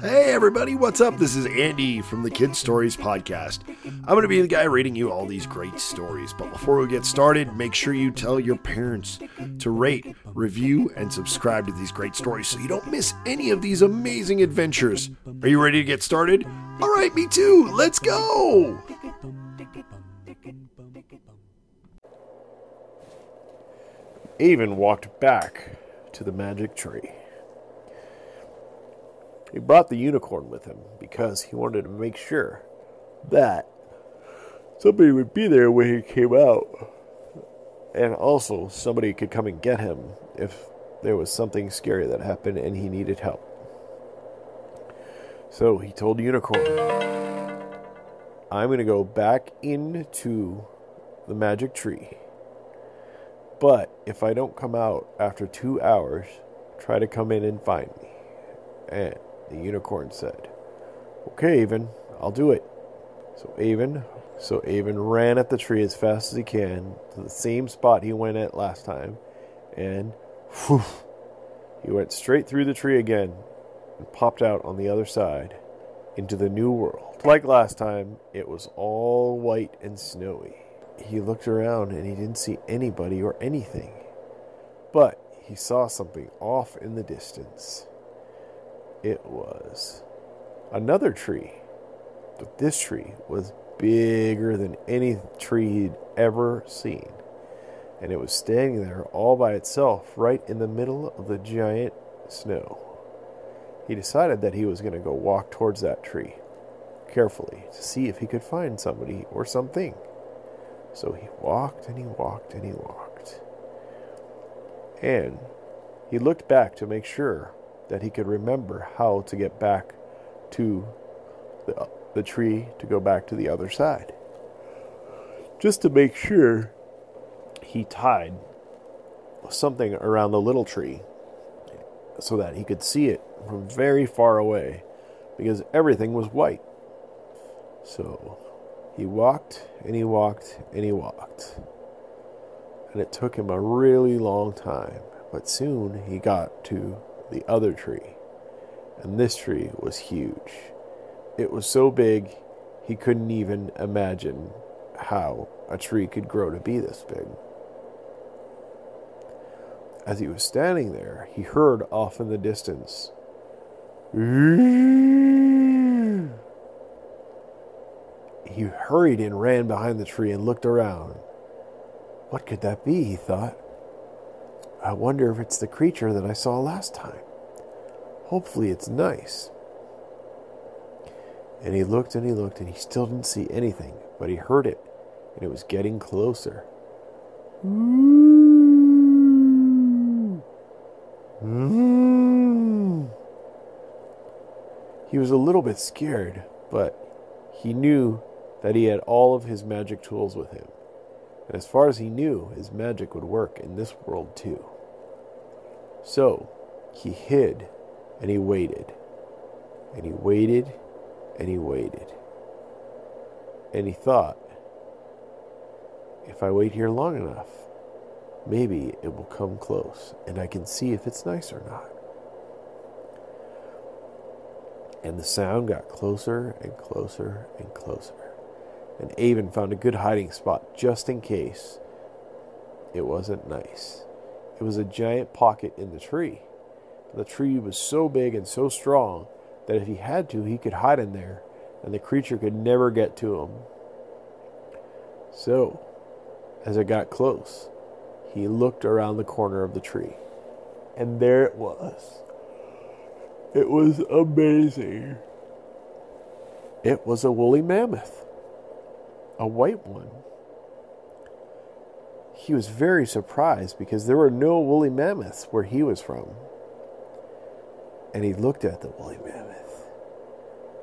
Hey everybody, what's up? This is Andy from the Kid Stories Podcast. I'm going to be the guy reading you all these great stories. But before we get started, make sure you tell your parents to rate, review, and subscribe to these great stories so you don't miss any of these amazing adventures. Are you ready to get started? All right, me too. Let's go. Avin walked back to the magic tree. He brought the unicorn with him because he wanted to make sure that somebody would be there when he came out. And also, somebody could come and get him if there was something scary that happened and he needed help. So he told Unicorn, I'm going to go back into the magic tree. But if I don't come out after two hours, try to come in and find me. And the unicorn said, Okay, Avin, I'll do it. So Avin, so Avin ran at the tree as fast as he can to the same spot he went at last time, and whew, he went straight through the tree again and popped out on the other side into the new world. Like last time, it was all white and snowy. He looked around and he didn't see anybody or anything. But he saw something off in the distance. It was another tree. But this tree was bigger than any tree he'd ever seen. And it was standing there all by itself, right in the middle of the giant snow. He decided that he was going to go walk towards that tree carefully to see if he could find somebody or something. So he walked and he walked and he walked. And he looked back to make sure that he could remember how to get back to the, the tree to go back to the other side. Just to make sure, he tied something around the little tree so that he could see it from very far away because everything was white. So he walked and he walked and he walked. And it took him a really long time, but soon he got to the other tree. And this tree was huge. It was so big he couldn't even imagine how a tree could grow to be this big. As he was standing there, he heard off in the distance. He hurried and ran behind the tree and looked around. What could that be? he thought. I wonder if it's the creature that I saw last time. Hopefully, it's nice. And he looked and he looked and he still didn't see anything, but he heard it, and it was getting closer. Mm. He was a little bit scared, but he knew that he had all of his magic tools with him. And as far as he knew, his magic would work in this world too. So he hid and he waited. And he waited and he waited. And he thought, if I wait here long enough, maybe it will come close and I can see if it's nice or not. And the sound got closer and closer and closer. And Avin found a good hiding spot just in case it wasn't nice. It was a giant pocket in the tree. The tree was so big and so strong that if he had to, he could hide in there and the creature could never get to him. So, as it got close, he looked around the corner of the tree. And there it was. It was amazing. It was a woolly mammoth, a white one. He was very surprised because there were no woolly mammoths where he was from. And he looked at the woolly mammoth,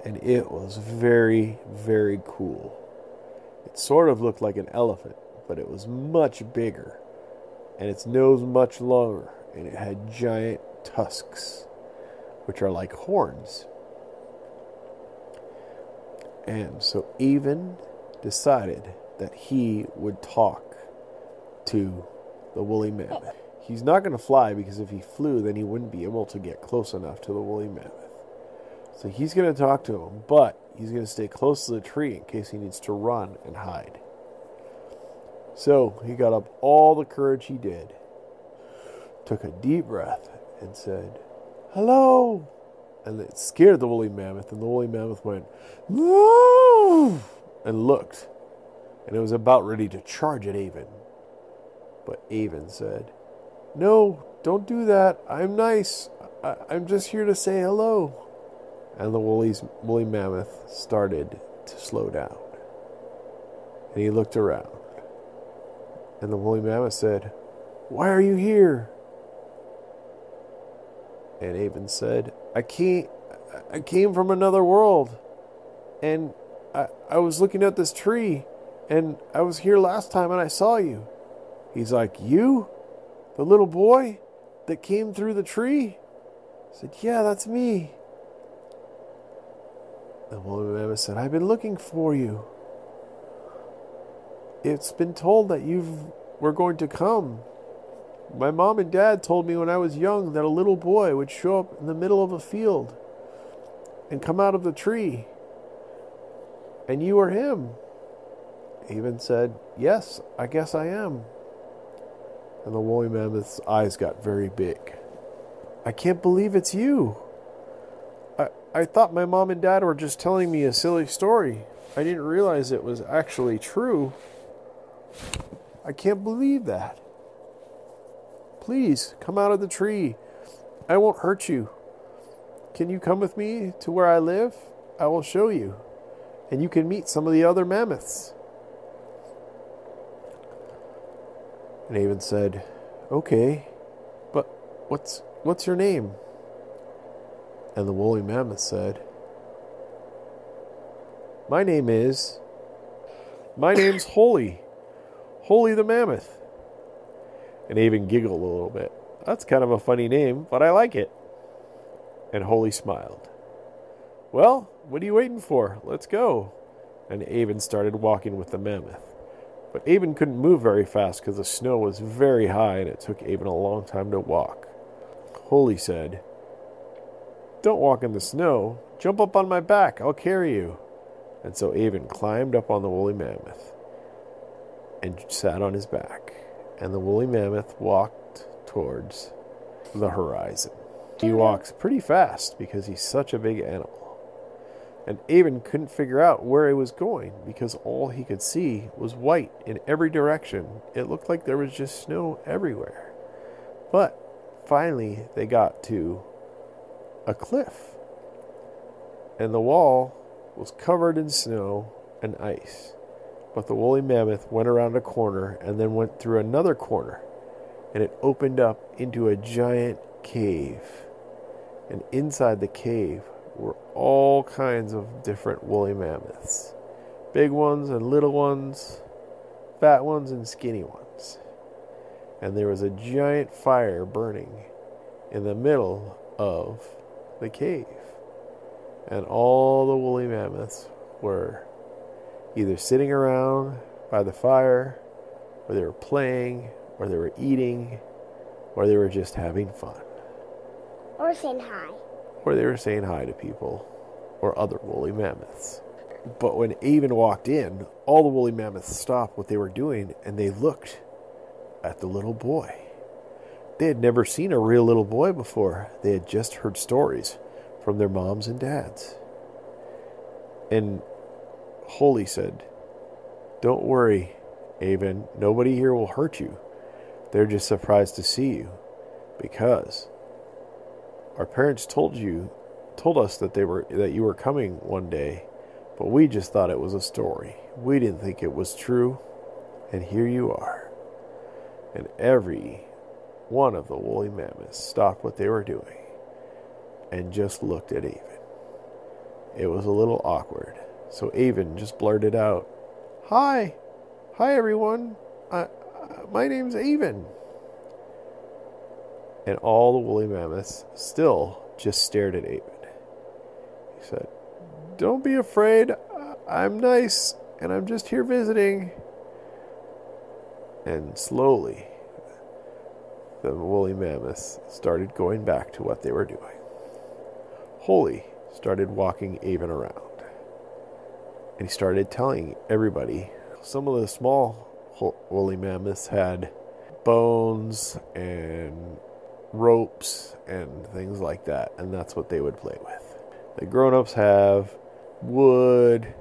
and it was very, very cool. It sort of looked like an elephant, but it was much bigger, and its nose much longer, and it had giant tusks, which are like horns. And so Avin decided that he would talk to the woolly mammoth. He's not going to fly because if he flew, then he wouldn't be able to get close enough to the woolly mammoth. So he's going to talk to him, but he's going to stay close to the tree in case he needs to run and hide. So he got up all the courage he did, took a deep breath, and said, Hello! And it scared the woolly mammoth, and the woolly mammoth went, Move! and looked, and it was about ready to charge at Avin. But Avin said, No, don't do that. I'm nice. I- am just here to say hello. And the woolly mammoth started to slow down. And he looked around. And the woolly mammoth said, Why are you here? And Avin said, I can't I came from another world. And I, I was looking at this tree and I was here last time and I saw you. He's like, You? The little boy that came through the tree? I said, Yeah, that's me. The mammoth said, I've been looking for you. It's been told that you were going to come. My mom and dad told me when I was young that a little boy would show up in the middle of a field and come out of the tree. And you are him. Avin said, Yes, I guess I am. And the woolly mammoth's eyes got very big. I can't believe it's you. I, I thought my mom and dad were just telling me a silly story. I didn't realize it was actually true. I can't believe that. Please come out of the tree. I won't hurt you. Can you come with me to where I live? I will show you. And you can meet some of the other mammoths. And Avin said, Okay, but what's what's your name? And the woolly mammoth said, My name is My name's Holy. Holy the Mammoth. And Avin giggled a little bit. That's kind of a funny name, but I like it. And Holy smiled. Well, what are you waiting for? Let's go. And Avin started walking with the mammoth. But Avin couldn't move very fast because the snow was very high and it took Avin a long time to walk. Holy said, Don't walk in the snow. Jump up on my back. I'll carry you. And so Avin climbed up on the woolly mammoth and sat on his back, and the woolly mammoth walked towards the horizon. He walks pretty fast because he's such a big animal. And Avin couldn't figure out where he was going because all he could see was white in every direction. It looked like there was just snow everywhere. But finally, they got to a cliff, and the wall was covered in snow and ice. But the woolly mammoth went around a corner and then went through another corner, and it opened up into a giant cave. And inside the cave were all kinds of different woolly mammoths big ones and little ones, fat ones and skinny ones. And there was a giant fire burning in the middle of the cave. And all the woolly mammoths were either sitting around by the fire, or they were playing, or they were eating, or they were just having fun. Or saying hi. Or they were saying hi to people or other woolly mammoths. But when Avin walked in, all the woolly mammoths stopped what they were doing and they looked at the little boy. They had never seen a real little boy before. They had just heard stories from their moms and dads. And Holy said, Don't worry, Avin. Nobody here will hurt you. They're just surprised to see you because our parents told you told us that they were that you were coming one day, but we just thought it was a story. We didn't think it was true, and here you are. And every one of the woolly mammoths stopped what they were doing and just looked at Avin. It was a little awkward. So Avin just blurted out, Hi, hi everyone. Uh, my name's Avin. And all the woolly mammoths still just stared at Avin. He said, Don't be afraid. I'm nice and I'm just here visiting. And slowly, the woolly mammoths started going back to what they were doing. Holy started walking Avin around. And he started telling everybody some of the small woolly mammoths had bones and ropes and things like that, and that's what they would play with. The grown ups have wood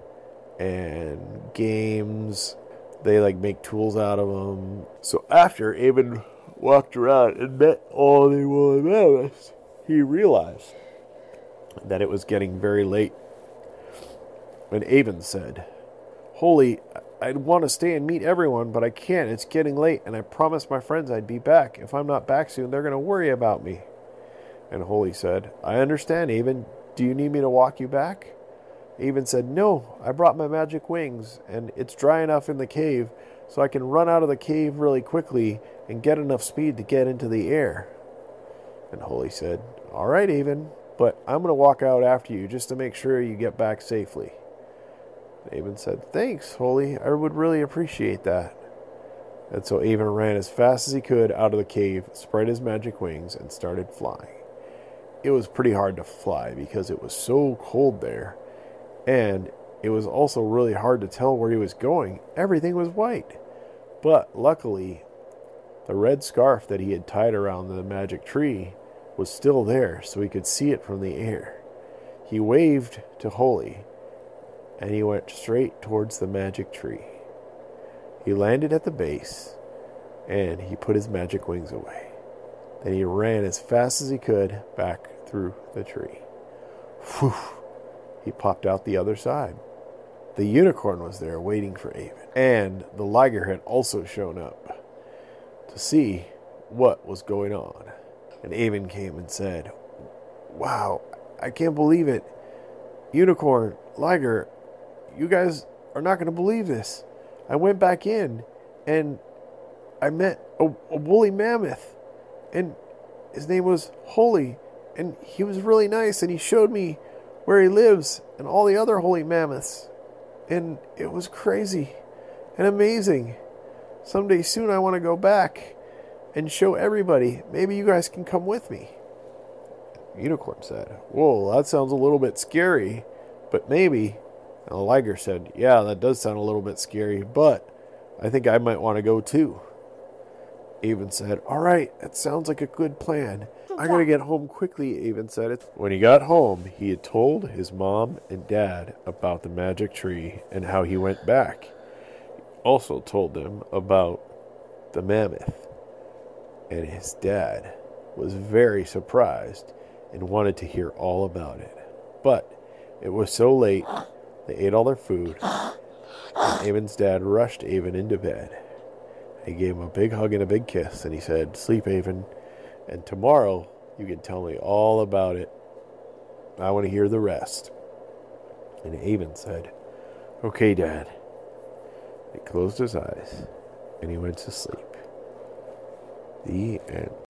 and games. They like make tools out of them. So after Avin walked around and met all the woolly mammoths, he realized that it was getting very late. And Avin said, Holy, I'd want to stay and meet everyone, but I can't. It's getting late, and I promised my friends I'd be back. If I'm not back soon, they're going to worry about me. And Holy said, I understand, Avin. Do you need me to walk you back? Avin said, No, I brought my magic wings, and it's dry enough in the cave so I can run out of the cave really quickly and get enough speed to get into the air. And Holy said, All right, Avin, but I'm going to walk out after you just to make sure you get back safely. Avin said, Thanks, Holy. I would really appreciate that. And so Avin ran as fast as he could out of the cave, spread his magic wings, and started flying. It was pretty hard to fly because it was so cold there, and it was also really hard to tell where he was going. Everything was white. But luckily, the red scarf that he had tied around the magic tree was still there, so he could see it from the air. He waved to Holy, and he went straight towards the magic tree. He landed at the base and he put his magic wings away. Then he ran as fast as he could back through the tree. Whew! He popped out the other side. The unicorn was there waiting for Avin, and the liger had also shown up to see what was going on. And Avin came and said, Wow, I can't believe it. Unicorn, liger, you guys are not going to believe this. I went back in and I met a, a woolly mammoth, and his name was Holy, and he was really nice, and he showed me where he lives and all the other holy mammoths, and it was crazy and amazing. Someday soon I want to go back and show everybody. Maybe you guys can come with me. Unicorn said, Whoa, that sounds a little bit scary, but maybe. And the liger said, Yeah, that does sound a little bit scary, but I think I might want to go too. Avin said, All right, that sounds like a good plan. I gotta get home quickly, Avin said. When he got home, he had told his mom and dad about the magic tree and how he went back. He also told them about the mammoth. And his dad was very surprised and wanted to hear all about it. But it was so late they ate all their food, and Avin's dad rushed Avin into bed. He gave him a big hug and a big kiss, and he said, Sleep, Avin, and tomorrow you can tell me all about it. I want to hear the rest. And Avin said, Okay, Dad. He closed his eyes and he went to sleep. The end.